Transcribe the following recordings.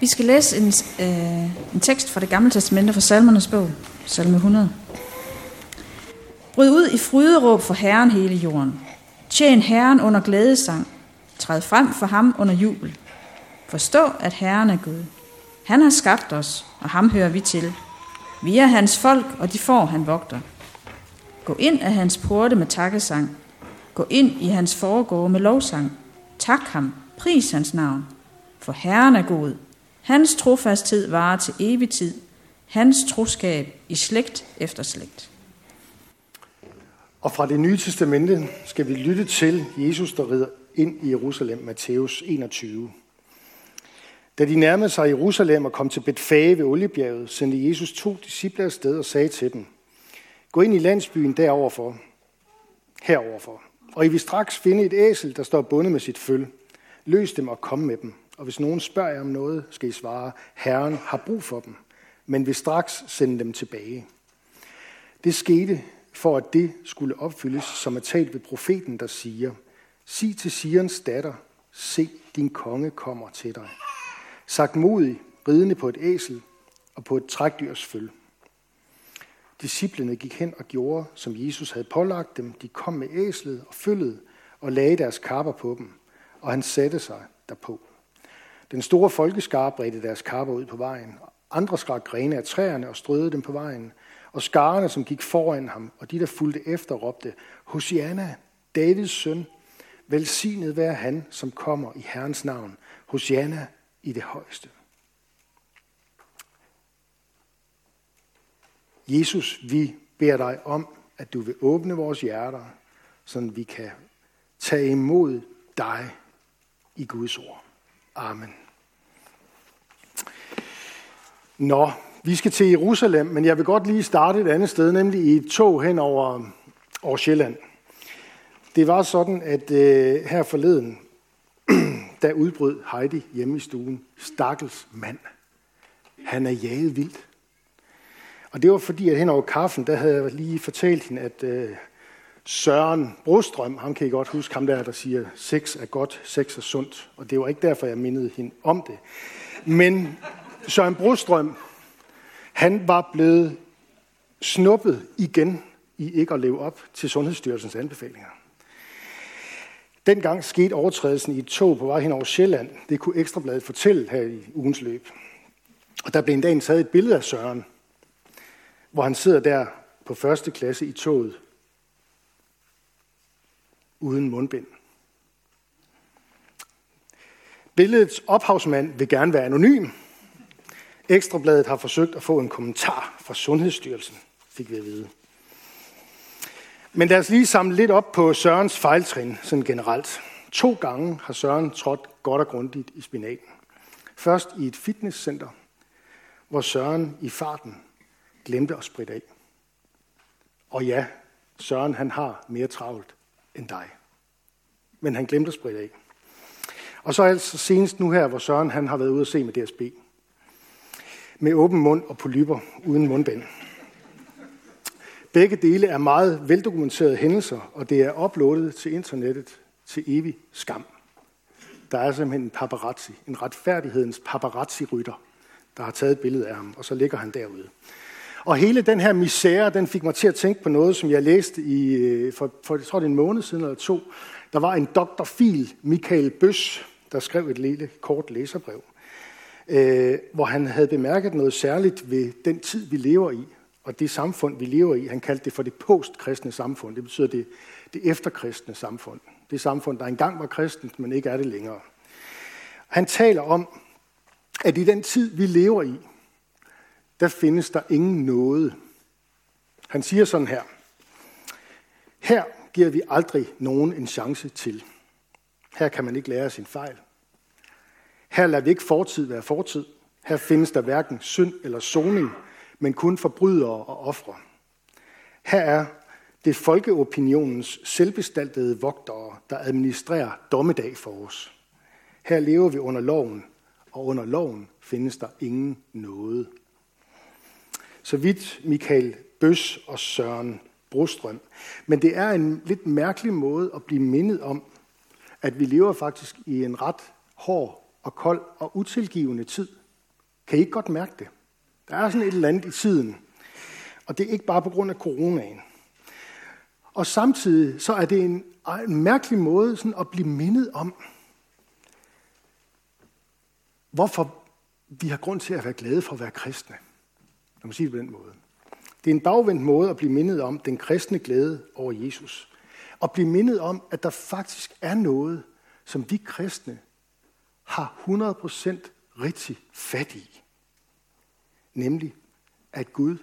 Vi skal læse en, øh, en tekst fra det gamle testamente fra salmernes bog, salme 100. Bryd ud i fryderåb for Herren hele jorden. Tjen Herren under glædesang. Træd frem for ham under jubel. Forstå, at Herren er Gud. Han har skabt os, og ham hører vi til. Vi er hans folk, og de får han vogter. Gå ind af hans porte med takkesang. Gå ind i hans foregårde med lovsang. Tak ham, pris hans navn. For Herren er god. Hans trofasthed varer til evig tid. Hans troskab i slægt efter slægt. Og fra det nye testamente skal vi lytte til Jesus, der rider ind i Jerusalem, Matthæus 21. Da de nærmede sig Jerusalem og kom til Betfage ved Oliebjerget, sendte Jesus to disciple afsted og sagde til dem, Gå ind i landsbyen deroverfor, heroverfor, og I vil straks finde et æsel, der står bundet med sit føl. Løs dem og kom med dem. Og hvis nogen spørger jer om noget, skal I svare, Herren har brug for dem, men vil straks sende dem tilbage. Det skete, for at det skulle opfyldes, som er talt ved profeten, der siger, Sig til Sirens datter, se, din konge kommer til dig. Sagt modig, ridende på et æsel og på et trækdyrs føl. Disciplene gik hen og gjorde, som Jesus havde pålagt dem. De kom med æslet og følget og lagde deres kapper på dem, og han satte sig derpå. Den store folkeskare bredte deres kapper ud på vejen. Andre skar grene af træerne og strøede dem på vejen. Og skarerne, som gik foran ham, og de, der fulgte efter, råbte, Hosianna, Davids søn, velsignet være han, som kommer i Herrens navn. Hosianna i det højeste. Jesus, vi beder dig om, at du vil åbne vores hjerter, så vi kan tage imod dig i Guds ord. Amen. Nå, vi skal til Jerusalem, men jeg vil godt lige starte et andet sted, nemlig i et tog hen over, over Sjælland. Det var sådan, at øh, her forleden, der udbrød Heidi hjemme i stuen, stakkels mand. Han er jaget vildt. Og det var fordi, at hen over kaffen, der havde jeg lige fortalt hende, at øh, Søren Brostrøm, ham kan I godt huske, ham der, der siger, sex er godt, sex er sundt. Og det var ikke derfor, jeg mindede hende om det. Men Søren Brostrøm, han var blevet snuppet igen i ikke at leve op til Sundhedsstyrelsens anbefalinger. Dengang skete overtrædelsen i et tog på vej hen over Sjælland. Det kunne Ekstrabladet fortælle her i ugens løb. Og der blev en dag taget et billede af Søren, hvor han sidder der på første klasse i toget uden mundbind. Billedets ophavsmand vil gerne være anonym. Ekstrabladet har forsøgt at få en kommentar fra Sundhedsstyrelsen, fik vi at vide. Men lad os lige samle lidt op på Sørens fejltrin sådan generelt. To gange har Søren trådt godt og grundigt i spinaten. Først i et fitnesscenter, hvor Søren i farten glemte at spritte af. Og ja, Søren han har mere travlt end dig. Men han glemte at spritte af. Og så altså senest nu her, hvor Søren han har været ude at se med DSB. Med åben mund og polyper uden mundbind. Begge dele er meget veldokumenterede hændelser, og det er uploadet til internettet til evig skam. Der er simpelthen en paparazzi, en retfærdighedens paparazzi-rytter, der har taget et billede af ham, og så ligger han derude. Og hele den her misære, den fik mig til at tænke på noget, som jeg læste i, øh, for, for jeg tror det er en måned siden eller to. Der var en Dr. Michael Bøs, der skrev et lille kort læserbrev, øh, hvor han havde bemærket noget særligt ved den tid, vi lever i, og det samfund, vi lever i. Han kaldte det for det postkristne samfund. Det betyder det, det efterkristne samfund. Det samfund, der engang var kristent, men ikke er det længere. Han taler om, at i den tid, vi lever i, der findes der ingen noget. Han siger sådan her. Her giver vi aldrig nogen en chance til. Her kan man ikke lære sin fejl. Her lader vi ikke fortid være fortid. Her findes der hverken synd eller soning, men kun forbrydere og ofre. Her er det folkeopinionens selvbestaltede vogtere, der administrerer dommedag for os. Her lever vi under loven, og under loven findes der ingen noget. Så vidt Michael Bøs og Søren Brostrøm. Men det er en lidt mærkelig måde at blive mindet om, at vi lever faktisk i en ret hård og kold og utilgivende tid Kan I ikke godt mærke det? Der er sådan et eller andet i tiden. Og det er ikke bare på grund af coronaen. Og samtidig så er det en, en mærkelig måde sådan at blive mindet om, hvorfor vi har grund til at være glade for at være kristne. Lad mig sige det på den måde. Det er en bagvendt måde at blive mindet om den kristne glæde over Jesus. Og blive mindet om, at der faktisk er noget, som vi kristne har 100% rigtig fat i. Nemlig, at Gud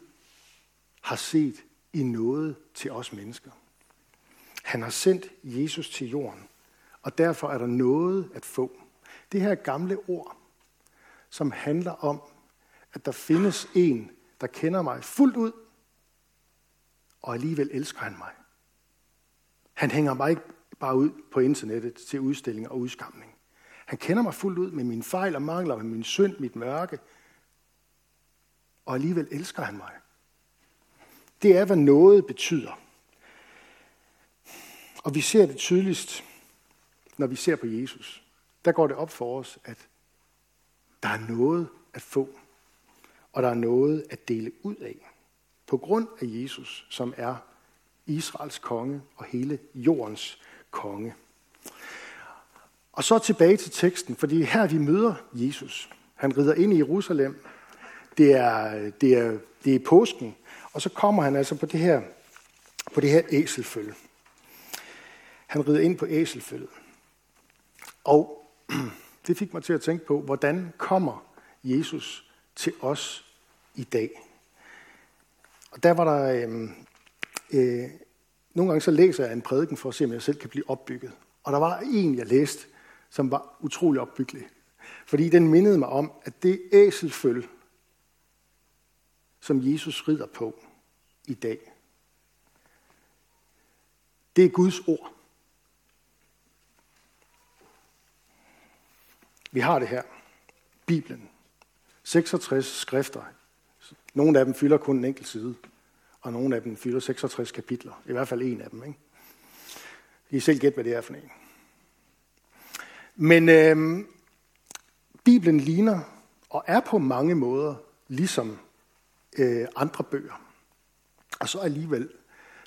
har set i noget til os mennesker. Han har sendt Jesus til jorden, og derfor er der noget at få. Det her gamle ord, som handler om, at der findes en, der kender mig fuldt ud, og alligevel elsker han mig. Han hænger mig ikke bare ud på internettet til udstilling og udskamning. Han kender mig fuldt ud med mine fejl og mangler, med min synd, mit mørke, og alligevel elsker han mig. Det er, hvad noget betyder. Og vi ser det tydeligst, når vi ser på Jesus. Der går det op for os, at der er noget at få, og der er noget at dele ud af. På grund af Jesus, som er Israels konge og hele jordens konge. Og så tilbage til teksten, fordi her vi møder Jesus. Han rider ind i Jerusalem. Det er, det er, det er påsken. Og så kommer han altså på det her, på det her æselfølge. Han rider ind på æselfølget. Og det fik mig til at tænke på, hvordan kommer Jesus til os i dag? Og der var der... Øh, øh, nogle gange så læser jeg en prædiken for at se, om jeg selv kan blive opbygget. Og der var en, jeg læste, som var utrolig opbyggelig. Fordi den mindede mig om, at det æselføl, som Jesus rider på i dag, det er Guds ord. Vi har det her. Bibelen. 66 skrifter. Nogle af dem fylder kun en enkelt side, og nogle af dem fylder 66 kapitler. I hvert fald en af dem. Ikke? I selv gætte, hvad det er for en. Men øh, Bibelen ligner og er på mange måder ligesom øh, andre bøger. Og så alligevel,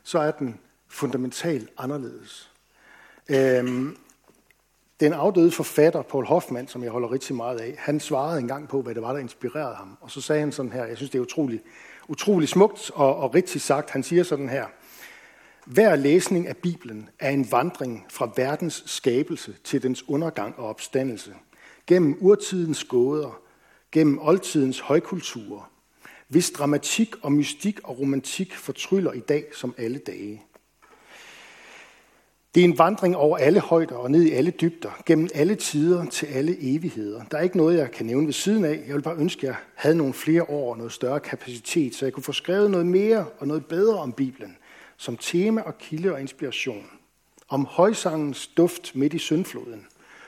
så er den fundamentalt anderledes. Øh, den afdøde forfatter, Paul Hoffmann, som jeg holder rigtig meget af, han svarede engang på, hvad det var, der inspirerede ham. Og så sagde han sådan her, jeg synes, det er utroligt, utrolig smukt og, og rigtig sagt. Han siger sådan her, hver læsning af Bibelen er en vandring fra verdens skabelse til dens undergang og opstandelse. Gennem urtidens gåder, gennem oldtidens højkulturer, hvis dramatik og mystik og romantik fortryller i dag som alle dage. Det er en vandring over alle højder og ned i alle dybder, gennem alle tider til alle evigheder. Der er ikke noget, jeg kan nævne ved siden af. Jeg vil bare ønske, at jeg havde nogle flere år og noget større kapacitet, så jeg kunne få skrevet noget mere og noget bedre om Bibelen, som tema og kilde og inspiration. Om højsangens duft midt i syndfloden.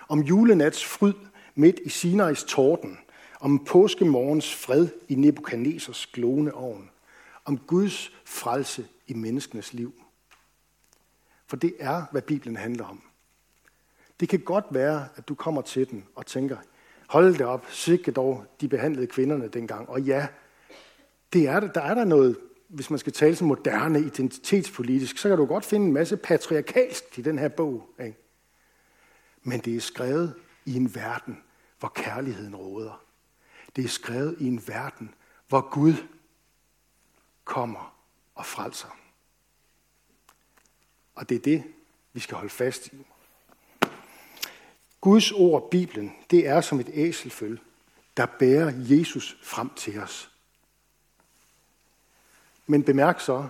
Om julenats fryd midt i Sinais torden. Om påskemorgens fred i Nebuchadnezzars glående ovn. Om Guds frelse i menneskenes liv. For det er, hvad Bibelen handler om. Det kan godt være, at du kommer til den og tænker, hold det op, sikke dog, de behandlede kvinderne dengang. Og ja, det er. Der er der noget, hvis man skal tale som moderne identitetspolitisk, så kan du godt finde en masse patriarkalsk i den her bog. Ikke? Men det er skrevet i en verden, hvor kærligheden råder. Det er skrevet i en verden, hvor Gud kommer og frelser. Og det er det, vi skal holde fast i. Guds ord, Bibelen, det er som et æselføl, der bærer Jesus frem til os. Men bemærk så,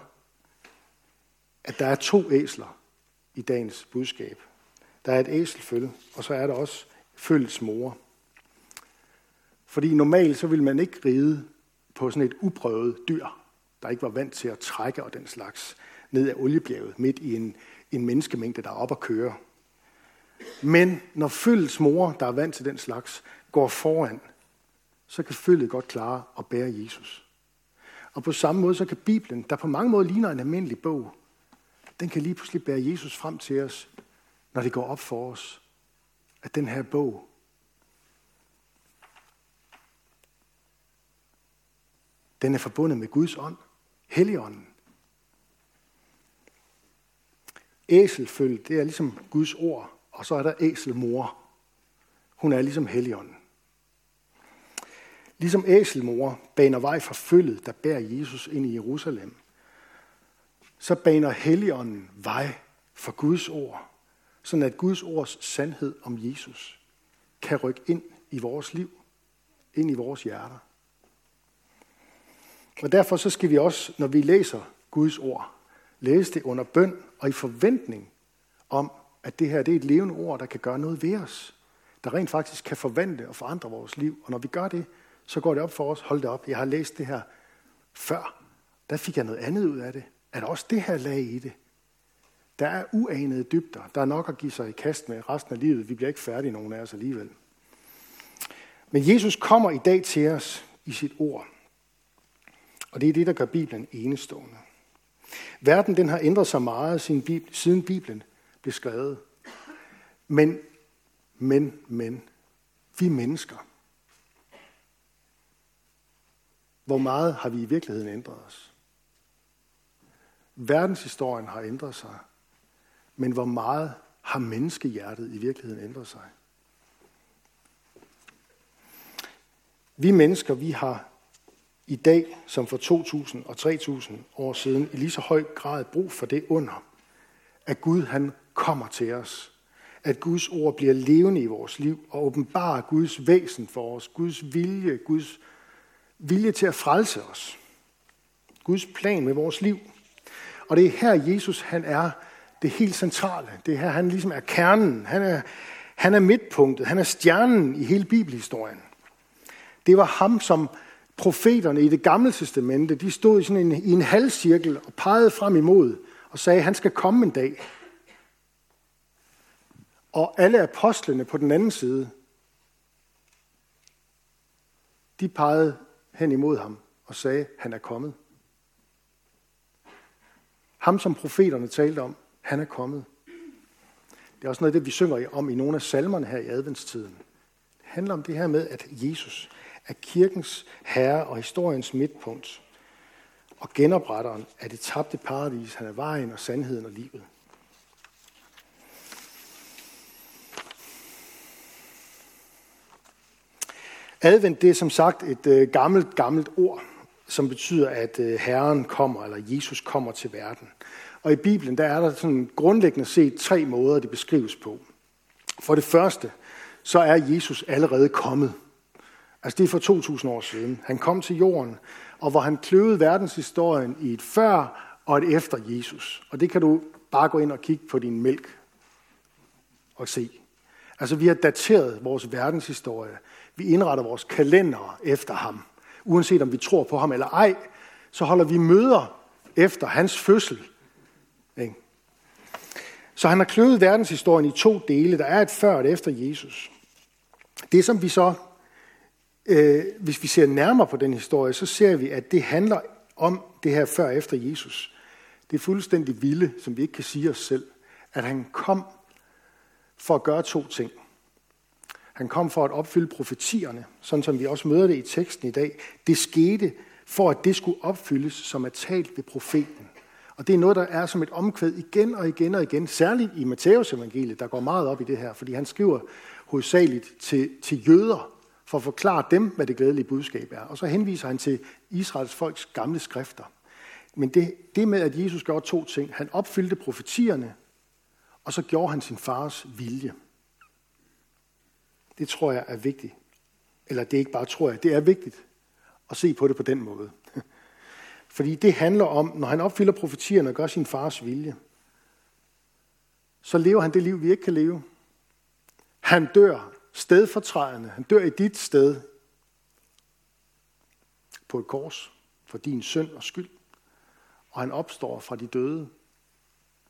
at der er to æsler i dagens budskab. Der er et æselføl, og så er der også følgets mor. Fordi normalt så vil man ikke ride på sådan et uprøvet dyr, der ikke var vant til at trække og den slags ned ad oliebjerget midt i en, en menneskemængde, der er op at køre. Men når følgets mor, der er vant til den slags, går foran, så kan følget godt klare at bære Jesus. Og på samme måde, så kan Bibelen, der på mange måder ligner en almindelig bog, den kan lige pludselig bære Jesus frem til os, når det går op for os, at den her bog Den er forbundet med Guds ånd, Helligånden. Æselfølge, det er ligesom Guds ord, og så er der æselmor. Hun er ligesom Helligånden. Ligesom æselmor baner vej for følget, der bærer Jesus ind i Jerusalem, så baner Helligånden vej for Guds ord, sådan at Guds ords sandhed om Jesus kan rykke ind i vores liv, ind i vores hjerter. Og derfor så skal vi også, når vi læser Guds ord, læse det under bøn og i forventning om, at det her det er et levende ord, der kan gøre noget ved os. Der rent faktisk kan forvandle og forandre vores liv. Og når vi gør det, så går det op for os. Hold det op, jeg har læst det her før. Der fik jeg noget andet ud af det. Er der også det her lag i det? Der er uanede dybder. Der er nok at give sig i kast med resten af livet. Vi bliver ikke færdige, nogen af os alligevel. Men Jesus kommer i dag til os i sit ord. Og det er det, der gør Bibelen enestående. Verden den har ændret sig meget siden Bibelen blev skrevet. Men, men, men, vi mennesker. Hvor meget har vi i virkeligheden ændret os? Verdenshistorien har ændret sig. Men hvor meget har menneskehjertet i virkeligheden ændret sig? Vi mennesker, vi har i dag, som for 2000 og 3000 år siden, i lige så høj grad brug for det under, at Gud han kommer til os. At Guds ord bliver levende i vores liv og åbenbarer Guds væsen for os, Guds vilje, Guds vilje til at frelse os. Guds plan med vores liv. Og det er her, Jesus han er det helt centrale. Det er her, han ligesom er kernen. Han er, han er midtpunktet. Han er stjernen i hele bibelhistorien. Det var ham, som profeterne i det gamle testamente, de stod i, sådan en, i en halvcirkel og pegede frem imod og sagde, at han skal komme en dag. Og alle apostlene på den anden side, de pegede hen imod ham og sagde, han er kommet. Ham, som profeterne talte om, han er kommet. Det er også noget af det, vi synger om i nogle af salmerne her i adventstiden. Det handler om det her med, at Jesus er kirkens herre og historiens midtpunkt. Og genopretteren af det tabte paradis. Han er vejen og sandheden og livet. Advent, det er som sagt et øh, gammelt, gammelt ord, som betyder, at øh, Herren kommer, eller Jesus kommer til verden. Og i Bibelen, der er der sådan grundlæggende set tre måder, det beskrives på. For det første, så er Jesus allerede kommet. Altså det er for 2000 år siden. Han kom til jorden, og hvor han kløvede verdenshistorien i et før og et efter Jesus. Og det kan du bare gå ind og kigge på din mælk og se. Altså vi har dateret vores verdenshistorie. Vi indretter vores kalender efter ham. Uanset om vi tror på ham eller ej, så holder vi møder efter hans fødsel. Så han har kløvet verdenshistorien i to dele. Der er et før og et efter Jesus. Det som vi så øh, hvis vi ser nærmere på den historie, så ser vi, at det handler om det her før og efter Jesus. Det er fuldstændig vilde, som vi ikke kan sige os selv, at han kom for at gøre to ting. Han kom for at opfylde profetierne, sådan som vi også møder det i teksten i dag. Det skete for, at det skulle opfyldes, som er talt ved profeten. Og det er noget, der er som et omkvæd igen og igen og igen, særligt i Matteus evangeliet, der går meget op i det her, fordi han skriver hovedsageligt til, til jøder, for at forklare dem, hvad det glædelige budskab er. Og så henviser han til Israels folks gamle skrifter. Men det, det med, at Jesus gjorde to ting. Han opfyldte profetierne, og så gjorde han sin fars vilje. Det tror jeg er vigtigt. Eller det er ikke bare tror jeg, det er vigtigt at se på det på den måde. Fordi det handler om, når han opfylder profetierne og gør sin fars vilje, så lever han det liv, vi ikke kan leve. Han dør stedfortrædende. Han dør i dit sted på et kors for din synd og skyld. Og han opstår fra de døde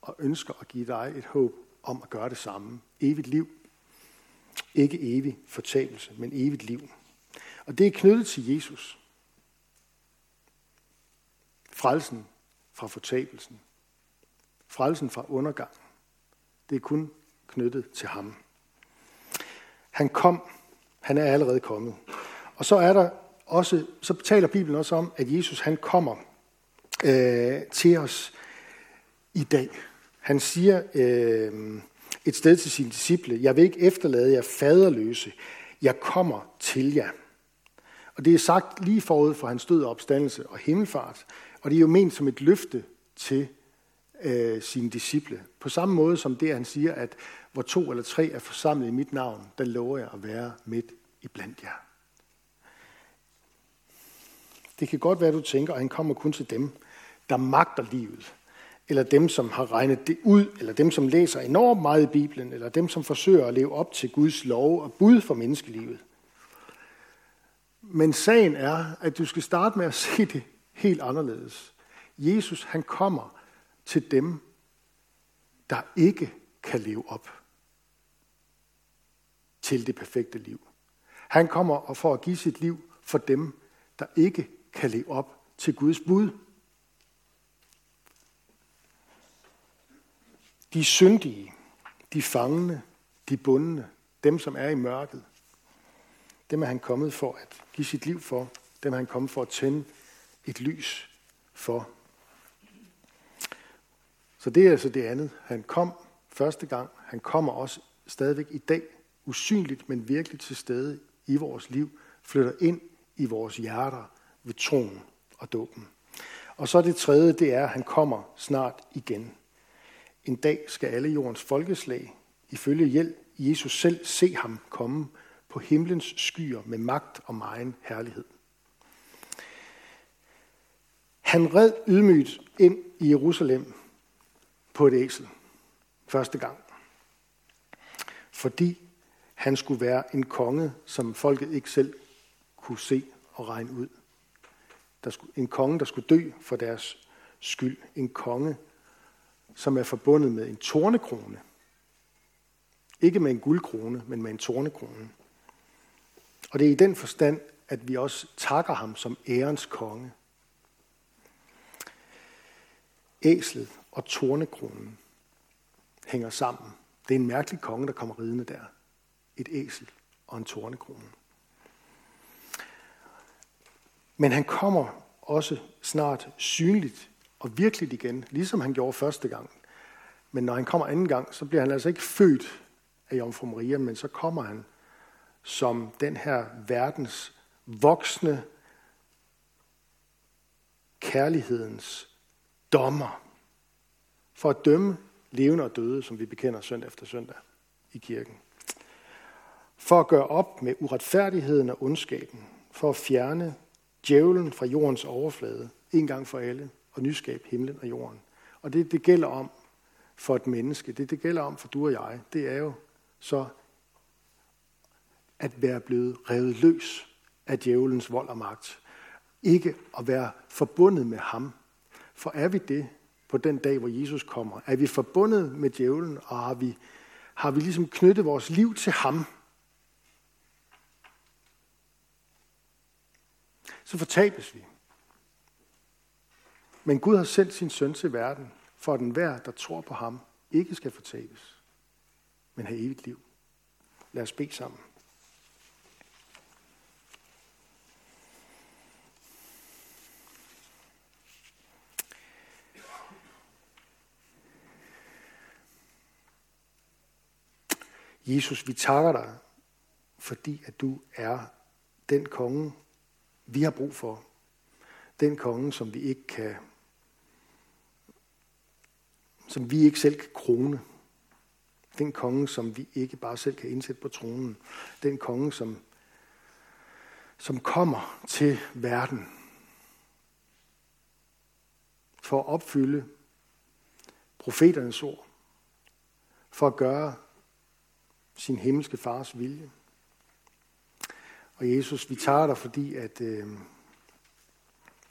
og ønsker at give dig et håb om at gøre det samme. Evigt liv. Ikke evig fortabelse, men evigt liv. Og det er knyttet til Jesus. Frelsen fra fortabelsen. Frelsen fra undergang. Det er kun knyttet til ham. Han kom. Han er allerede kommet. Og så er der også, så taler Bibelen også om, at Jesus han kommer øh, til os i dag. Han siger øh, et sted til sine disciple, jeg vil ikke efterlade jer faderløse, jeg kommer til jer. Og det er sagt lige forud for hans død og opstandelse og himmelfart, og det er jo ment som et løfte til øh, sine disciple. På samme måde som det, han siger, at hvor to eller tre er forsamlet i mit navn, der lover jeg at være midt i blandt jer. Det kan godt være, at du tænker, at han kommer kun til dem, der magter livet, eller dem, som har regnet det ud, eller dem, som læser enormt meget i Bibelen, eller dem, som forsøger at leve op til Guds lov og bud for menneskelivet. Men sagen er, at du skal starte med at se det helt anderledes. Jesus, han kommer til dem, der ikke kan leve op til det perfekte liv. Han kommer og for at give sit liv for dem, der ikke kan leve op til Guds bud. De syndige, de fangne, de bundne, dem som er i mørket, dem er han kommet for at give sit liv for, dem er han kommet for at tænde et lys for. Så det er altså det andet. Han kom første gang, han kommer også stadigvæk i dag, usynligt, men virkelig til stede i vores liv, flytter ind i vores hjerter ved troen og dåben. Og så det tredje, det er, at han kommer snart igen. En dag skal alle jordens folkeslag, ifølge hjælp Jesus selv, se ham komme på himlens skyer med magt og megen herlighed. Han red ydmygt ind i Jerusalem på et æsel første gang, fordi han skulle være en konge, som folket ikke selv kunne se og regne ud. Der skulle, en konge, der skulle dø for deres skyld. En konge, som er forbundet med en tornekrone. Ikke med en guldkrone, men med en tornekrone. Og det er i den forstand, at vi også takker ham som ærens konge. Æslet og tornekronen hænger sammen. Det er en mærkelig konge, der kommer ridende der. Et æsel og en tornekrone. Men han kommer også snart synligt og virkeligt igen, ligesom han gjorde første gang. Men når han kommer anden gang, så bliver han altså ikke født af Jomfru Maria, men så kommer han som den her verdens voksne kærlighedens dommer for at dømme levende og døde, som vi bekender søndag efter søndag i kirken. For at gøre op med uretfærdigheden og ondskaben. For at fjerne djævlen fra jordens overflade en gang for alle og nyskabe himlen og jorden. Og det, det gælder om for et menneske, det, det gælder om for du og jeg, det er jo så at være blevet revet løs af djævelens vold og magt. Ikke at være forbundet med ham. For er vi det på den dag, hvor Jesus kommer? Er vi forbundet med djævlen, og har vi, har vi ligesom knyttet vores liv til ham? Så fortabes vi. Men Gud har sendt sin søn til verden, for at enhver, der tror på ham, ikke skal fortabes, men have evigt liv. Lad os bede sammen. Jesus, vi takker dig, fordi at du er den konge, vi har brug for. Den konge, som vi ikke kan som vi ikke selv kan krone. Den konge, som vi ikke bare selv kan indsætte på tronen. Den konge, som, som kommer til verden for at opfylde profeternes ord. For at gøre sin himmelske fars vilje. Og Jesus, vi tager dig, fordi at øh,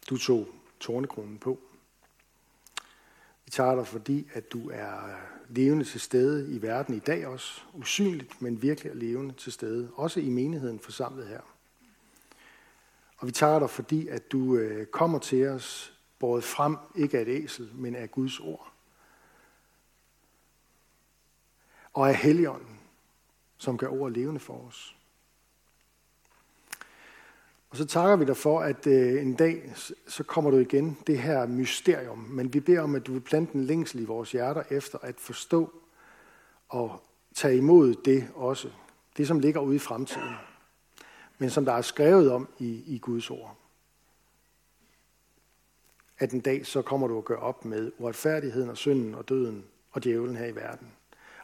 du tog tornekronen på. Vi tager dig, fordi at du er levende til stede i verden i dag også. Usynligt, men virkelig levende til stede. Også i menigheden forsamlet her. Og vi tager dig, fordi at du øh, kommer til os, båret frem, ikke af et æsel, men af Guds ord. Og af Helligånden som gør ordet levende for os. Og så takker vi dig for, at øh, en dag, så kommer du igen, det her mysterium. Men vi beder om, at du vil plante en længsel i vores hjerter efter at forstå og tage imod det også. Det, som ligger ude i fremtiden. Men som der er skrevet om i, i Guds ord. At en dag, så kommer du at gøre op med uretfærdigheden og synden og døden og djævlen her i verden.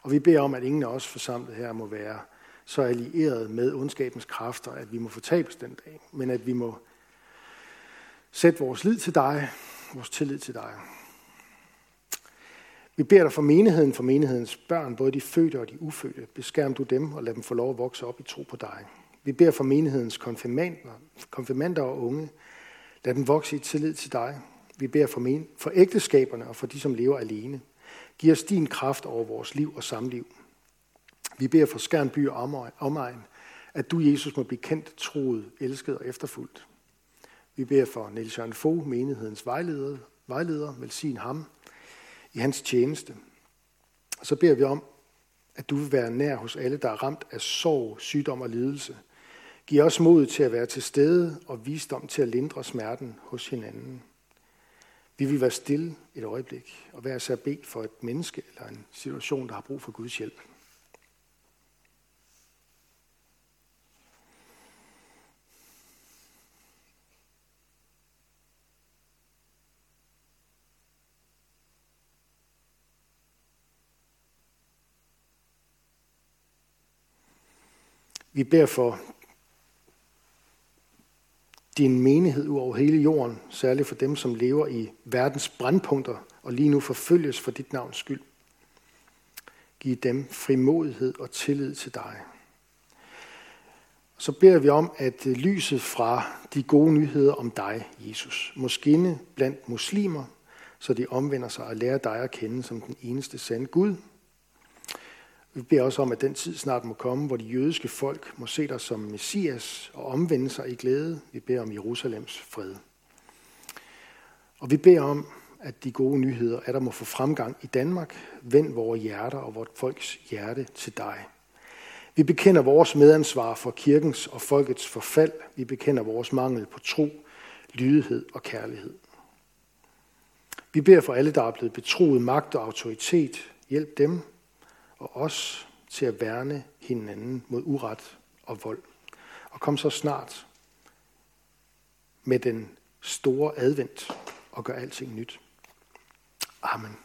Og vi beder om, at ingen af os forsamlet her må være så allieret med ondskabens kræfter, at vi må fortabes den dag, men at vi må sætte vores lid til dig, vores tillid til dig. Vi beder dig for menigheden, for menighedens børn, både de fødte og de ufødte. Beskærm du dem og lad dem få lov at vokse op i tro på dig. Vi beder for menighedens konfirmander, konfirmander og unge. Lad dem vokse i tillid til dig. Vi beder for, men, for ægteskaberne og for de, som lever alene. Giv os din kraft over vores liv og samliv. Vi beder for Skærnby og omegn, at du, Jesus, må blive kendt, troet, elsket og efterfuldt. Vi beder for Niels Jørgen Fogh, menighedens vejleder, vejleder, velsign ham i hans tjeneste. Og så beder vi om, at du vil være nær hos alle, der er ramt af sorg, sygdom og lidelse. Giv os mod til at være til stede og visdom til at lindre smerten hos hinanden. Vi vil være stille et øjeblik og være så bede for et menneske eller en situation, der har brug for Guds hjælp. Vi beder for din menighed ud over hele jorden, særligt for dem, som lever i verdens brandpunkter og lige nu forfølges for dit navns skyld. Giv dem frimodighed og tillid til dig. Så beder vi om, at lyset fra de gode nyheder om dig, Jesus, må skinne blandt muslimer, så de omvender sig og lærer dig at kende som den eneste sande Gud, vi beder også om, at den tid snart må komme, hvor de jødiske folk må se dig som Messias og omvende sig i glæde. Vi beder om Jerusalems fred. Og vi beder om, at de gode nyheder, at der må få fremgang i Danmark. Vend vores hjerter og vort folks hjerte til dig. Vi bekender vores medansvar for kirkens og folkets forfald. Vi bekender vores mangel på tro, lydighed og kærlighed. Vi beder for alle, der er blevet betroet magt og autoritet. Hjælp dem, og os til at værne hinanden mod uret og vold. Og kom så snart med den store advent og gør alting nyt. Amen.